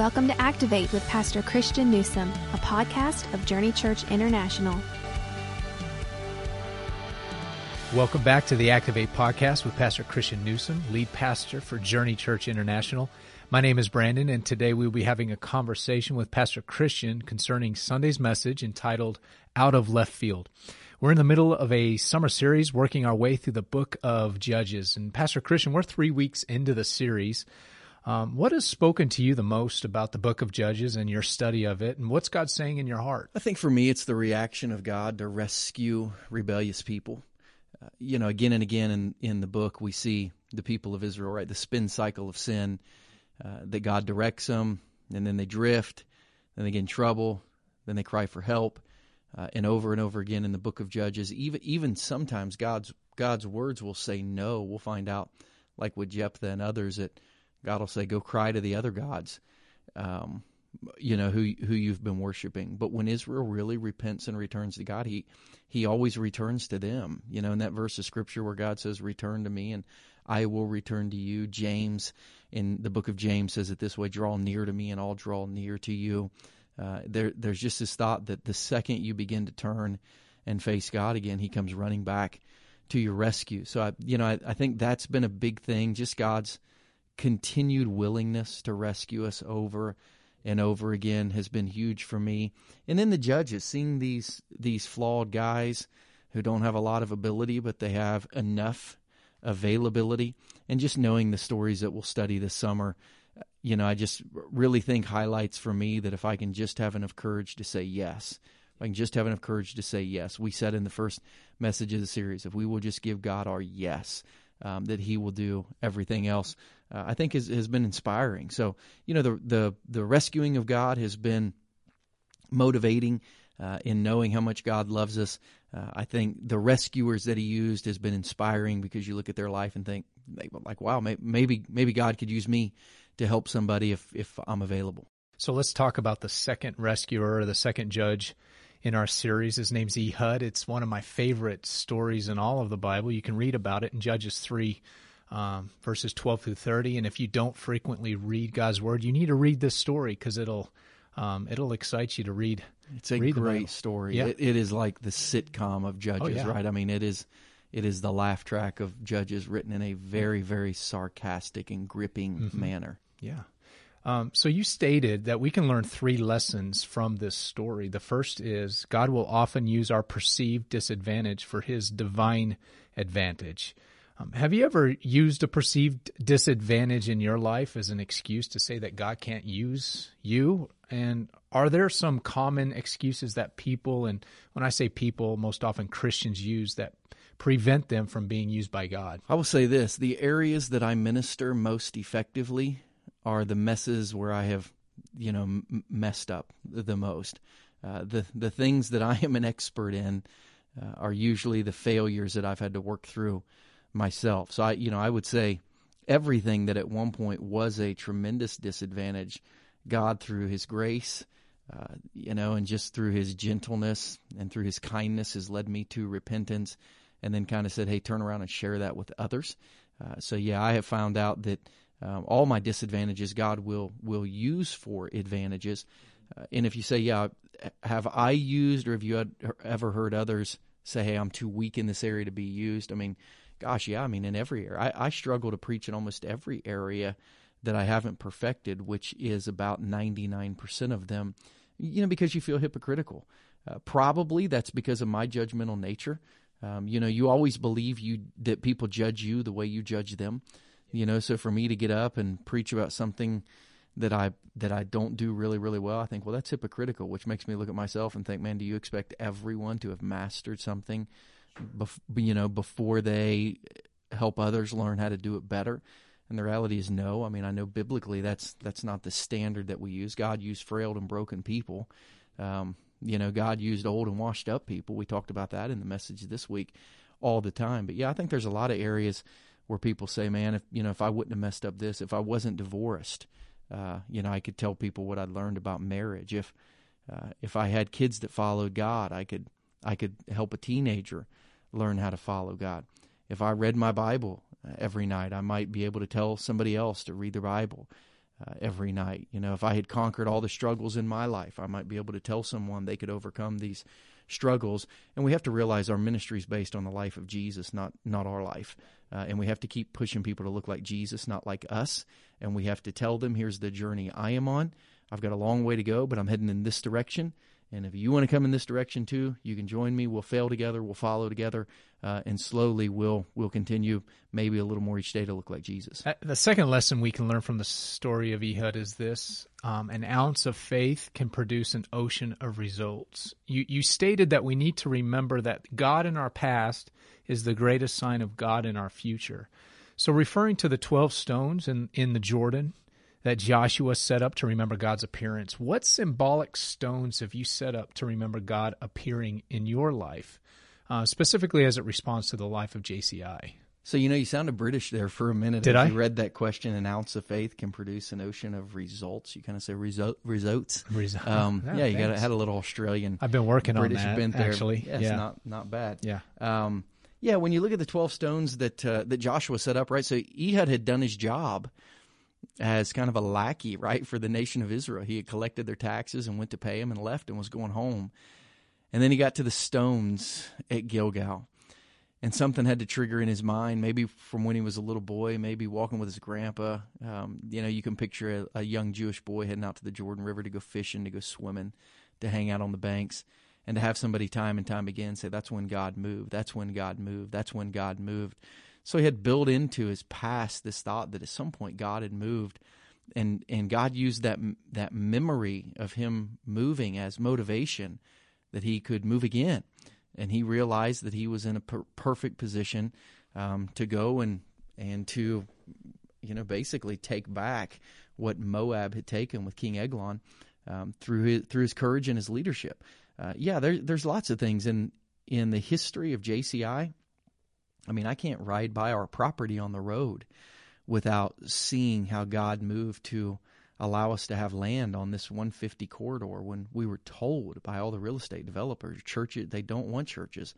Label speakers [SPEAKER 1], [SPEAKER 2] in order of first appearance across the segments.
[SPEAKER 1] Welcome to Activate with Pastor Christian Newsom, a podcast of Journey Church International.
[SPEAKER 2] Welcome back to the Activate podcast with Pastor Christian Newsom, lead pastor for Journey Church International. My name is Brandon, and today we'll be having a conversation with Pastor Christian concerning Sunday's message entitled Out of Left Field. We're in the middle of a summer series working our way through the book of Judges. And Pastor Christian, we're three weeks into the series. Um, what has spoken to you the most about the book of Judges and your study of it? And what's God saying in your heart?
[SPEAKER 3] I think for me, it's the reaction of God to rescue rebellious people. Uh, you know, again and again in, in the book, we see the people of Israel, right? The spin cycle of sin uh, that God directs them, and then they drift, then they get in trouble, then they cry for help. Uh, and over and over again in the book of Judges, even even sometimes God's God's words will say no. We'll find out, like with Jephthah and others, that God will say, "Go cry to the other gods," um, you know who who you've been worshiping. But when Israel really repents and returns to God, he he always returns to them. You know, in that verse of scripture where God says, "Return to me, and I will return to you." James in the book of James says it this way: "Draw near to me, and I'll draw near to you." Uh, there, there's just this thought that the second you begin to turn and face God again, He comes running back to your rescue. So, I, you know, I, I think that's been a big thing. Just God's continued willingness to rescue us over and over again has been huge for me. And then the judges, seeing these these flawed guys who don't have a lot of ability, but they have enough availability, and just knowing the stories that we'll study this summer you know, I just really think highlights for me that if I can just have enough courage to say yes, if I can just have enough courage to say yes. We said in the first message of the series, if we will just give God our yes, um, that He will do everything else. Uh, I think has has been inspiring. So you know, the the the rescuing of God has been motivating. Uh, in knowing how much God loves us, uh, I think the rescuers that He used has been inspiring because you look at their life and think, like, wow, maybe maybe God could use me to help somebody if, if I'm available.
[SPEAKER 2] So let's talk about the second rescuer the second judge in our series. His name's Ehud. It's one of my favorite stories in all of the Bible. You can read about it in Judges 3, um, verses 12 through 30. And if you don't frequently read God's word, you need to read this story because it'll um, it'll excite you to read.
[SPEAKER 3] It's a
[SPEAKER 2] read
[SPEAKER 3] great story. Yeah. It, it is like the sitcom of Judges, oh, yeah. right? I mean, it is it is the laugh track of Judges written in a very, very sarcastic and gripping mm-hmm. manner.
[SPEAKER 2] Yeah. Um, so you stated that we can learn three lessons from this story. The first is God will often use our perceived disadvantage for his divine advantage. Um, have you ever used a perceived disadvantage in your life as an excuse to say that God can't use you? And are there some common excuses that people, and when I say people, most often Christians use that prevent them from being used by God?
[SPEAKER 3] I will say this the areas that I minister most effectively are the messes where I have, you know, m- messed up the most. Uh, the the things that I am an expert in uh, are usually the failures that I've had to work through myself. So I, you know, I would say everything that at one point was a tremendous disadvantage, God through His grace, uh, you know, and just through His gentleness and through His kindness has led me to repentance, and then kind of said, hey, turn around and share that with others. Uh, so yeah, I have found out that um, all my disadvantages God will will use for advantages. Uh, and if you say, "Yeah, have I used, or have you had, ever heard others say, "Hey, I'm too weak in this area to be used"?" I mean, gosh, yeah. I mean, in every area, I, I struggle to preach in almost every area that I haven't perfected, which is about 99% of them. You know, because you feel hypocritical. Uh, probably that's because of my judgmental nature. Um, you know, you always believe you that people judge you the way you judge them. You know, so for me to get up and preach about something that I that I don't do really really well, I think well that's hypocritical, which makes me look at myself and think, man, do you expect everyone to have mastered something, bef- you know, before they help others learn how to do it better? And the reality is no. I mean, I know biblically that's that's not the standard that we use. God used frail and broken people. Um, you know, God used old and washed up people. We talked about that in the message this week all the time. But yeah, I think there's a lot of areas where people say, "Man, if you know, if I wouldn't have messed up this, if I wasn't divorced, uh, you know, I could tell people what I'd learned about marriage. If uh, if I had kids that followed God, I could I could help a teenager learn how to follow God. If I read my Bible uh, every night, I might be able to tell somebody else to read the Bible. uh, every night. You know, if I had conquered all the struggles in my life, I might be able to tell someone they could overcome these struggles. And we have to realize our ministry is based on the life of Jesus, not not our life. Uh, and we have to keep pushing people to look like Jesus, not like us. And we have to tell them, here's the journey I am on. I've got a long way to go, but I'm heading in this direction. And if you want to come in this direction too, you can join me. We'll fail together. We'll follow together, uh, and slowly we'll we'll continue, maybe a little more each day to look like Jesus.
[SPEAKER 2] Uh, the second lesson we can learn from the story of Ehud is this: um, an ounce of faith can produce an ocean of results. You you stated that we need to remember that God in our past is the greatest sign of God in our future. So, referring to the twelve stones in in the Jordan, that Joshua set up to remember God's appearance. What symbolic stones have you set up to remember God appearing in your life, uh, specifically as it responds to the life of JCI?
[SPEAKER 3] So you know, you sounded British there for a minute.
[SPEAKER 2] Did I?
[SPEAKER 3] You read that question. An ounce of faith can produce an ocean of results. You kind of say result, results.
[SPEAKER 2] Result.
[SPEAKER 3] Um,
[SPEAKER 2] Yeah,
[SPEAKER 3] yeah, you got had a little Australian.
[SPEAKER 2] I've been working
[SPEAKER 3] British
[SPEAKER 2] on that.
[SPEAKER 3] bent there.
[SPEAKER 2] Actually,
[SPEAKER 3] Yes,
[SPEAKER 2] yeah,
[SPEAKER 3] not not bad.
[SPEAKER 2] yeah.
[SPEAKER 3] Um, yeah, when you look at the twelve stones that uh, that Joshua set up, right? So Ehud had done his job as kind of a lackey, right, for the nation of Israel. He had collected their taxes and went to pay them and left and was going home. And then he got to the stones at Gilgal. And something had to trigger in his mind, maybe from when he was a little boy, maybe walking with his grandpa. Um, you know, you can picture a, a young Jewish boy heading out to the Jordan River to go fishing, to go swimming, to hang out on the banks, and to have somebody time and time again say, That's when God moved. That's when God moved. That's when God moved. So he had built into his past this thought that at some point God had moved, and and God used that that memory of him moving as motivation that he could move again, and he realized that he was in a per- perfect position um, to go and and to you know basically take back what Moab had taken with King Eglon um, through his through his courage and his leadership. Uh, yeah, there, there's lots of things in in the history of JCI. I mean, I can't ride by our property on the road without seeing how God moved to allow us to have land on this 150 corridor when we were told by all the real estate developers, churches, they don't want churches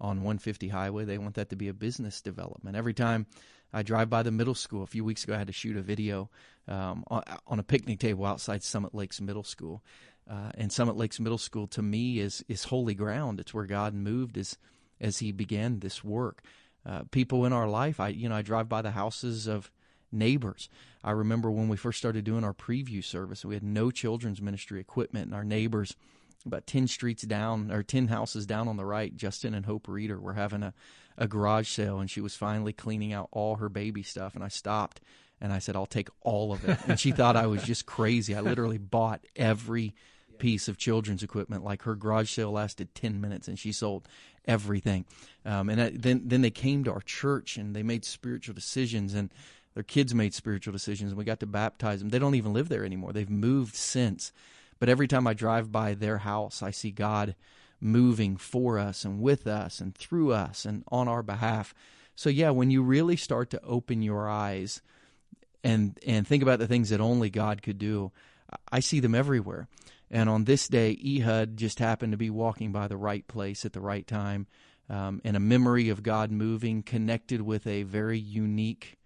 [SPEAKER 3] on 150 highway. They want that to be a business development. Every time I drive by the middle school, a few weeks ago, I had to shoot a video um, on, a picnic table outside Summit Lakes Middle School. Uh, and Summit Lakes Middle School to me is is holy ground. It's where God moved as as He began this work. Uh, people in our life, I you know I drive by the houses of neighbors. I remember when we first started doing our preview service, we had no children's ministry equipment, and our neighbors, about ten streets down or ten houses down on the right, Justin and Hope Reeder were having a a garage sale, and she was finally cleaning out all her baby stuff, and I stopped and I said, "I'll take all of it," and she thought I was just crazy. I literally bought every piece of children's equipment. Like her garage sale lasted ten minutes, and she sold everything. Um, and I, then then they came to our church and they made spiritual decisions, and their kids made spiritual decisions, and we got to baptize them. They don't even live there anymore. They've moved since. But every time I drive by their house, I see God moving for us and with us and through us and on our behalf. So yeah, when you really start to open your eyes and and think about the things that only God could do, I see them everywhere. And on this day, Ehud just happened to be walking by the right place at the right time, um, and a memory of God moving, connected with a very unique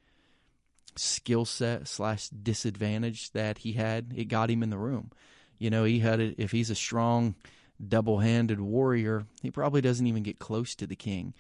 [SPEAKER 3] skill set slash disadvantage that he had. It got him in the room. You know, he had if he's a strong, double-handed warrior, he probably doesn't even get close to the king.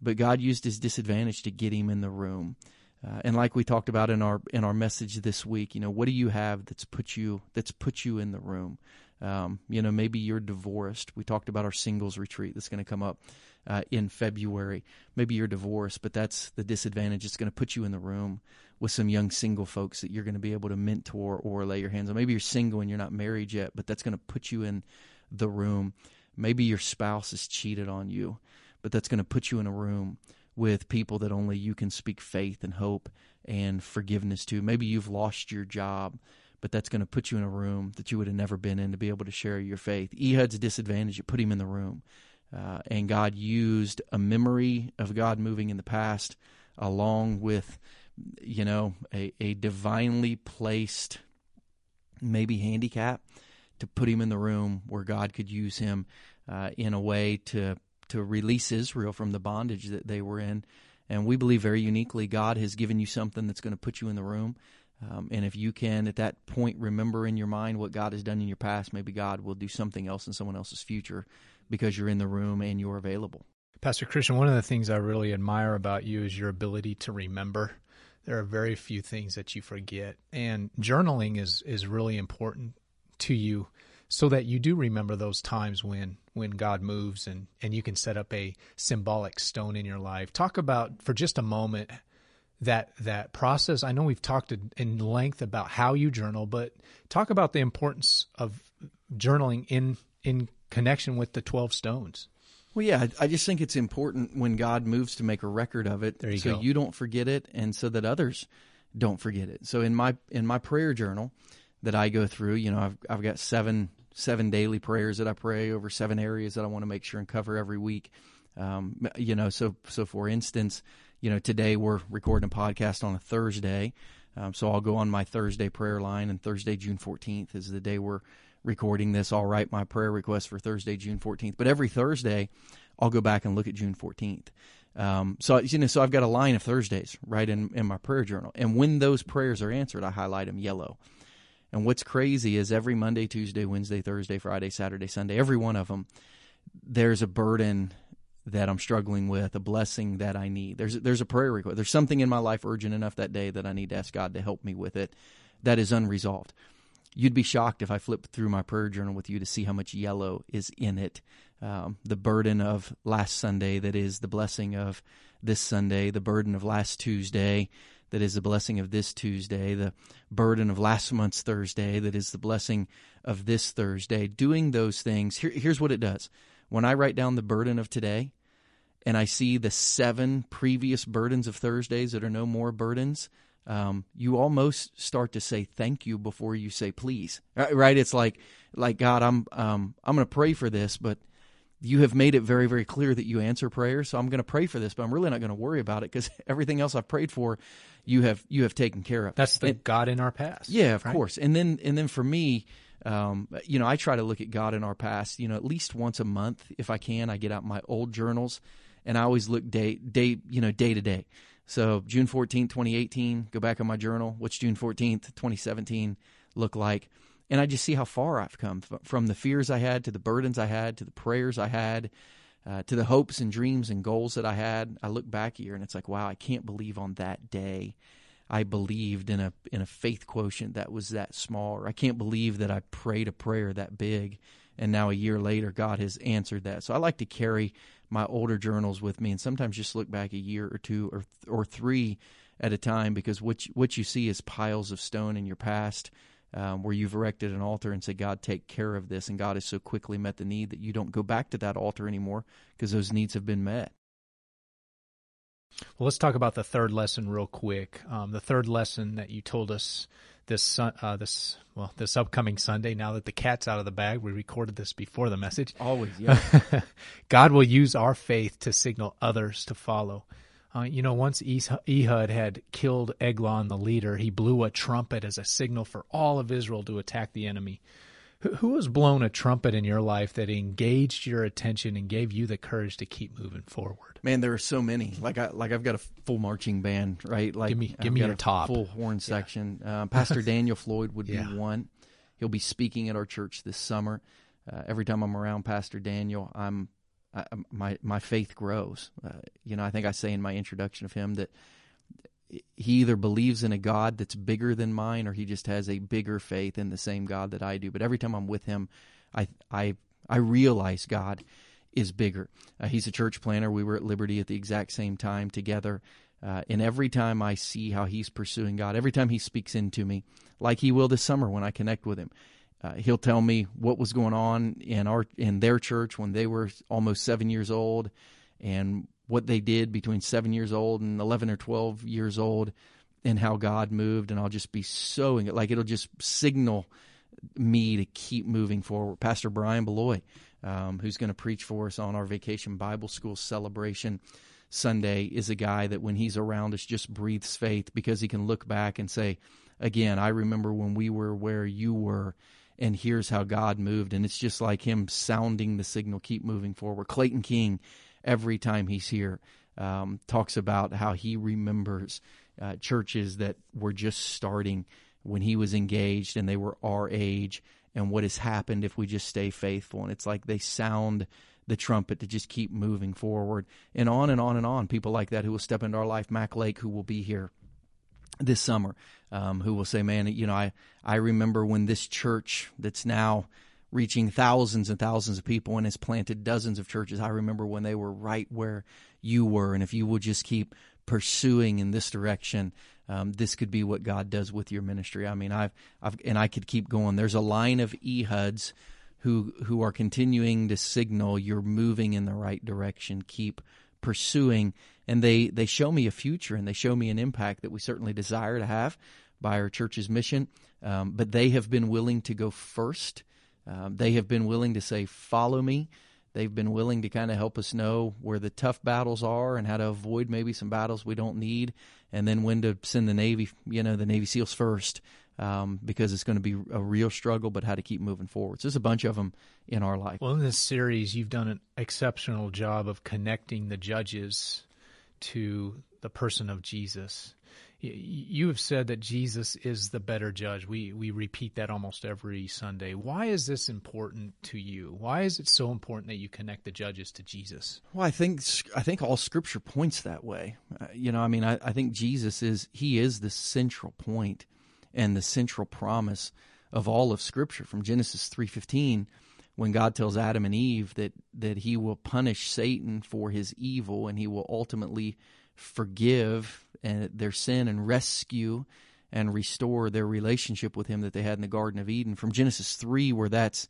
[SPEAKER 3] But God used his disadvantage to get him in the room. Uh, and like we talked about in our in our message this week, you know, what do you have that's put you that's put you in the room? Um, you know, maybe you're divorced. We talked about our singles retreat that's going to come up uh, in February. Maybe you're divorced, but that's the disadvantage. It's going to put you in the room with some young single folks that you're going to be able to mentor or lay your hands on. Maybe you're single and you're not married yet, but that's going to put you in the room. Maybe your spouse has cheated on you, but that's going to put you in a room with people that only you can speak faith and hope and forgiveness to. Maybe you've lost your job, but that's going to put you in a room that you would have never been in to be able to share your faith. Ehud's disadvantage, you put him in the room. Uh, and God used a memory of God moving in the past along with, you know, a, a divinely placed, maybe handicap to put him in the room where God could use him uh, in a way to to release Israel from the bondage that they were in. And we believe very uniquely God has given you something that's going to put you in the room. Um, and if you can, at that point, remember in your mind what God has done in your past, maybe God will do something else in someone else's future because you're in the room and you're available.
[SPEAKER 2] Pastor Christian, one of the things I really admire about you is your ability to remember. There are very few things that you forget, and journaling is is really important to you so that you do remember those times when when God moves and and you can set up a symbolic stone in your life. Talk about for just a moment that that process. I know we've talked in length about how you journal, but talk about the importance of journaling in in connection with the 12 stones.
[SPEAKER 3] Well, yeah, I just think it's important when God moves to make a record of it,
[SPEAKER 2] you
[SPEAKER 3] so
[SPEAKER 2] go.
[SPEAKER 3] you don't forget it, and so that others don't forget it. So in my in my prayer journal that I go through, you know, I've I've got seven seven daily prayers that I pray over seven areas that I want to make sure and cover every week. Um, you know, so so for instance, you know, today we're recording a podcast on a Thursday, um, so I'll go on my Thursday prayer line, and Thursday, June fourteenth, is the day we're recording this. I'll write my prayer request for Thursday, June 14th. But every Thursday, I'll go back and look at June 14th. Um, so you know, so I've got a line of Thursdays right in in my prayer journal, and when those prayers are answered, I highlight them yellow. And what's crazy is every Monday, Tuesday, Wednesday, Thursday, Friday, Saturday, Sunday, every one of them, there's a burden that I'm struggling with, a blessing that I need. There's there's a prayer request. There's something in my life urgent enough that day that I need to ask God to help me with it that is unresolved. You'd be shocked if I flipped through my prayer journal with you to see how much yellow is in it. Um, the burden of last Sunday, that is the blessing of this Sunday, the burden of last Tuesday, that is the blessing of this Tuesday, the burden of last month's Thursday, that is the blessing of this Thursday. Doing those things, here, here's what it does. When I write down the burden of today and I see the seven previous burdens of Thursdays that are no more burdens, um, you almost start to say thank you before you say please. Right? It's like like God, I'm um, I'm going to pray for this, but you have made it very very clear that you answer prayers, so I'm going to pray for this, but I'm really not going to worry about it because everything else I've prayed for, you have you have taken care of.
[SPEAKER 2] That's the
[SPEAKER 3] And-
[SPEAKER 2] God in our past.
[SPEAKER 3] yeah, of
[SPEAKER 2] right?
[SPEAKER 3] course. And then and then for me, um, you know, I try to look at God in our past. You know, at least once a month, if I can, I get out my old journals, and I always look day day you know day to day. So June fourteenth, 2018, go back on my journal. What's June 14th, 2017 look like? And I just see how far I've come from the fears I had to the burdens I had to the prayers I had uh, to the hopes and dreams and goals that I had. I look back here and it's like, wow, I can't believe on that day I believed in a in a faith quotient that was that small, or I can't believe that I prayed a prayer that big, and now a year later God has answered that. So I like to carry my older journals with me, and sometimes just look back a year or two or or three at a time, because what you, what you see is piles of stone in your past. Um, where you've erected an altar and said, God, take care of this. And God has so quickly met the need that you don't go back to that altar anymore because those needs have been met.
[SPEAKER 2] Well, let's talk about the third lesson real quick. Um, the third lesson that you told us this uh, this well this upcoming Sunday. Now that the cat's out of the bag, we recorded this before the message.
[SPEAKER 3] Always, yeah.
[SPEAKER 2] God will use our faith to signal others to follow. Uh, you know, once Ehud had killed Eglon, the leader, he blew a trumpet as a signal for all of Israel to attack the enemy. Who, who has blown a trumpet in your life that engaged your attention and gave you the courage to keep moving forward?
[SPEAKER 3] Man, there are so many. Like I like I've got a full marching band, right? Like
[SPEAKER 2] Give me- give
[SPEAKER 3] I've
[SPEAKER 2] me your
[SPEAKER 3] a
[SPEAKER 2] top.
[SPEAKER 3] full horn section. Um, Pastor Daniel Floyd would
[SPEAKER 2] Yeah.
[SPEAKER 3] be one. He'll be speaking at our church this summer. Uh, every time I'm around Pastor Daniel, I'm My my faith grows. Uh, you know, I think I say in my introduction of him that he either believes in a God that's bigger than mine, or he just has a bigger faith in the same God that I do. But every time I'm with him, I I I realize God is bigger. Uh, he's a church planner. We were at Liberty at the exact same time together. Uh, and every time I see how he's pursuing God, every time he speaks into me, like he will this summer when I connect with him, uh, he'll tell me what was going on in our in their church when they were almost seven years old, and what they did between seven years old and eleven or twelve years old, and how God moved. And I'll just be so like it'll just signal me to keep moving forward. Pastor Brian Bloye, um, who's going to preach for us on our Vacation Bible School celebration Sunday, is a guy that when he's around us just breathes faith because he can look back and say, again, I remember when we were where you were. And here's how God moved. And it's just like him sounding the signal, keep moving forward. Clayton King, every time he's here, um, talks about how he remembers uh, churches that were just starting when he was engaged and they were our age and what has happened if we just stay faithful. And it's like they sound the trumpet to just keep moving forward and on and on and on. People like that who will step into our life, Mac Lake, who will be here this summer, um, who will say, man, you know, I, I remember when this church that's now reaching thousands and thousands of people and has planted dozens of churches. I remember when they were right where you were. And if you will just keep pursuing in this direction, um, this could be what God does with your ministry. I mean, I've, I've, and I could keep going. There's a line of Ehuds who, who are continuing to signal you're moving in the right direction. Keep pursuing. And they, they show me a future and they show me an impact that we certainly desire to have by our church's mission. Um, but they have been willing to go first. Um, they have been willing to say, follow me. They've been willing to kind of help us know where the tough battles are and how to avoid maybe some battles we don't need, and then when to send the Navy, you know, the Navy SEALs first, um, because it's going to be a real struggle, but how to keep moving forward. So there's a bunch of them in our life.
[SPEAKER 2] Well, in this series, you've done an exceptional job of connecting the judges to the person of Jesus you have said that Jesus is the better judge. We we repeat that almost every Sunday. Why is this important to you? Why is it so important that you connect the judges to Jesus?
[SPEAKER 3] Well, I think I think all Scripture points that way. Uh, you know, I mean, I, I think Jesus is he is the central point and the central promise of all of Scripture from Genesis three fifteen when God tells Adam and Eve that that he will punish Satan for his evil and he will ultimately forgive uh, their sin and rescue and restore their relationship with him that they had in the Garden of Eden. From Genesis 3, where that's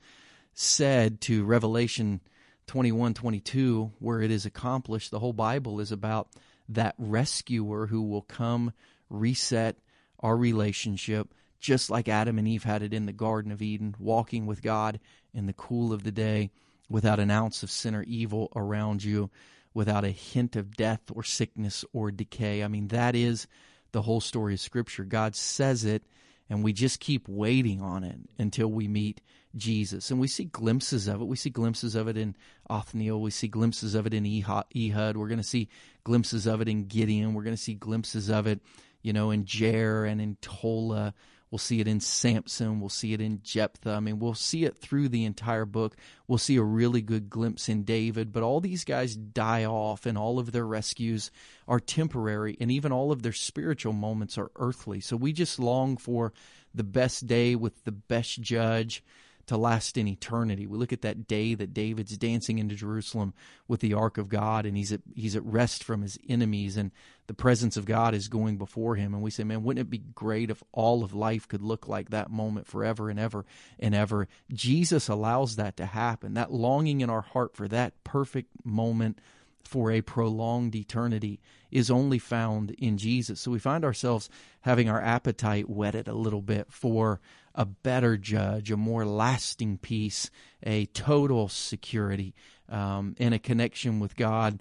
[SPEAKER 3] said, to Revelation 21 22, where it is accomplished, the whole Bible is about that rescuer who will come reset our relationship, just like Adam and Eve had it in the Garden of Eden, walking with God in the cool of the day without an ounce of sin or evil around you without a hint of death or sickness or decay. I mean, that is the whole story of Scripture. God says it, and we just keep waiting on it until we meet Jesus. And we see glimpses of it. We see glimpses of it in Othniel. We see glimpses of it in Ehud. We're going to see glimpses of it in Gideon. We're going to see glimpses of it, you know, in Jair and in Tola. We'll see it in Samson. We'll see it in Jephthah. I mean, we'll see it through the entire book. We'll see a really good glimpse in David, but all these guys die off, and all of their rescues are temporary, and even all of their spiritual moments are earthly. So we just long for the best day with the best judge to last in eternity. We look at that day that David's dancing into Jerusalem with the ark of God and he's at he's at rest from his enemies and the presence of God is going before him and we say, "Man, wouldn't it be great if all of life could look like that moment forever and ever and ever?" Jesus allows that to happen. That longing in our heart for that perfect moment for a prolonged eternity is only found in Jesus. So we find ourselves having our appetite whetted a little bit for a better judge, a more lasting peace, a total security, um, and a connection with God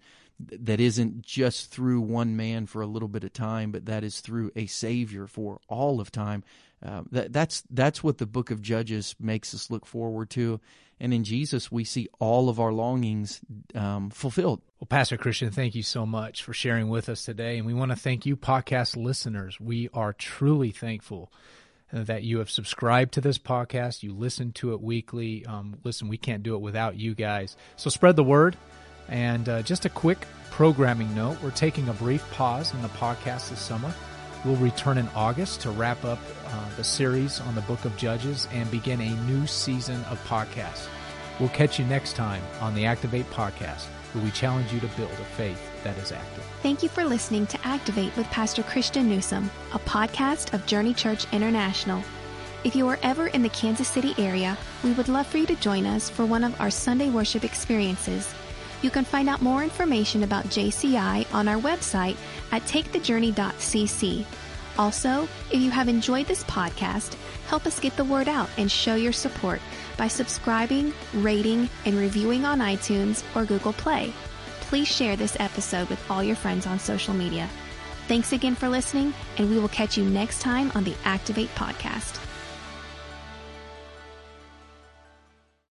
[SPEAKER 3] that isn't just through one man for a little bit of time, but that is through a Savior for all of time. Uh, that, that's that's what the Book of Judges makes us look forward to, and in Jesus we see all of our longings um, fulfilled.
[SPEAKER 2] Well, Pastor Christian, thank you so much for sharing with us today, and we want to thank you, podcast listeners. We are truly thankful that you have subscribed to this podcast. You listen to it weekly. Um, listen, we can't do it without you guys. So spread the word. And uh, just a quick programming note we're taking a brief pause in the podcast this summer. We'll return in August to wrap up uh, the series on the book of Judges and begin a new season of podcasts. We'll catch you next time on the Activate podcast, where we challenge you to build a faith that is active.
[SPEAKER 1] Thank you for listening to Activate with Pastor Christian Newsom, a podcast of Journey Church International. If you are ever in the Kansas City area, we would love for you to join us for one of our Sunday worship experiences. You can find out more information about JCI on our website at takethejourney.cc. Also, if you have enjoyed this podcast, help us get the word out and show your support by subscribing, rating, and reviewing on iTunes or Google Play please share this episode with all your friends on social media. Thanks again for listening, and we will catch you next time on the Activate Podcast.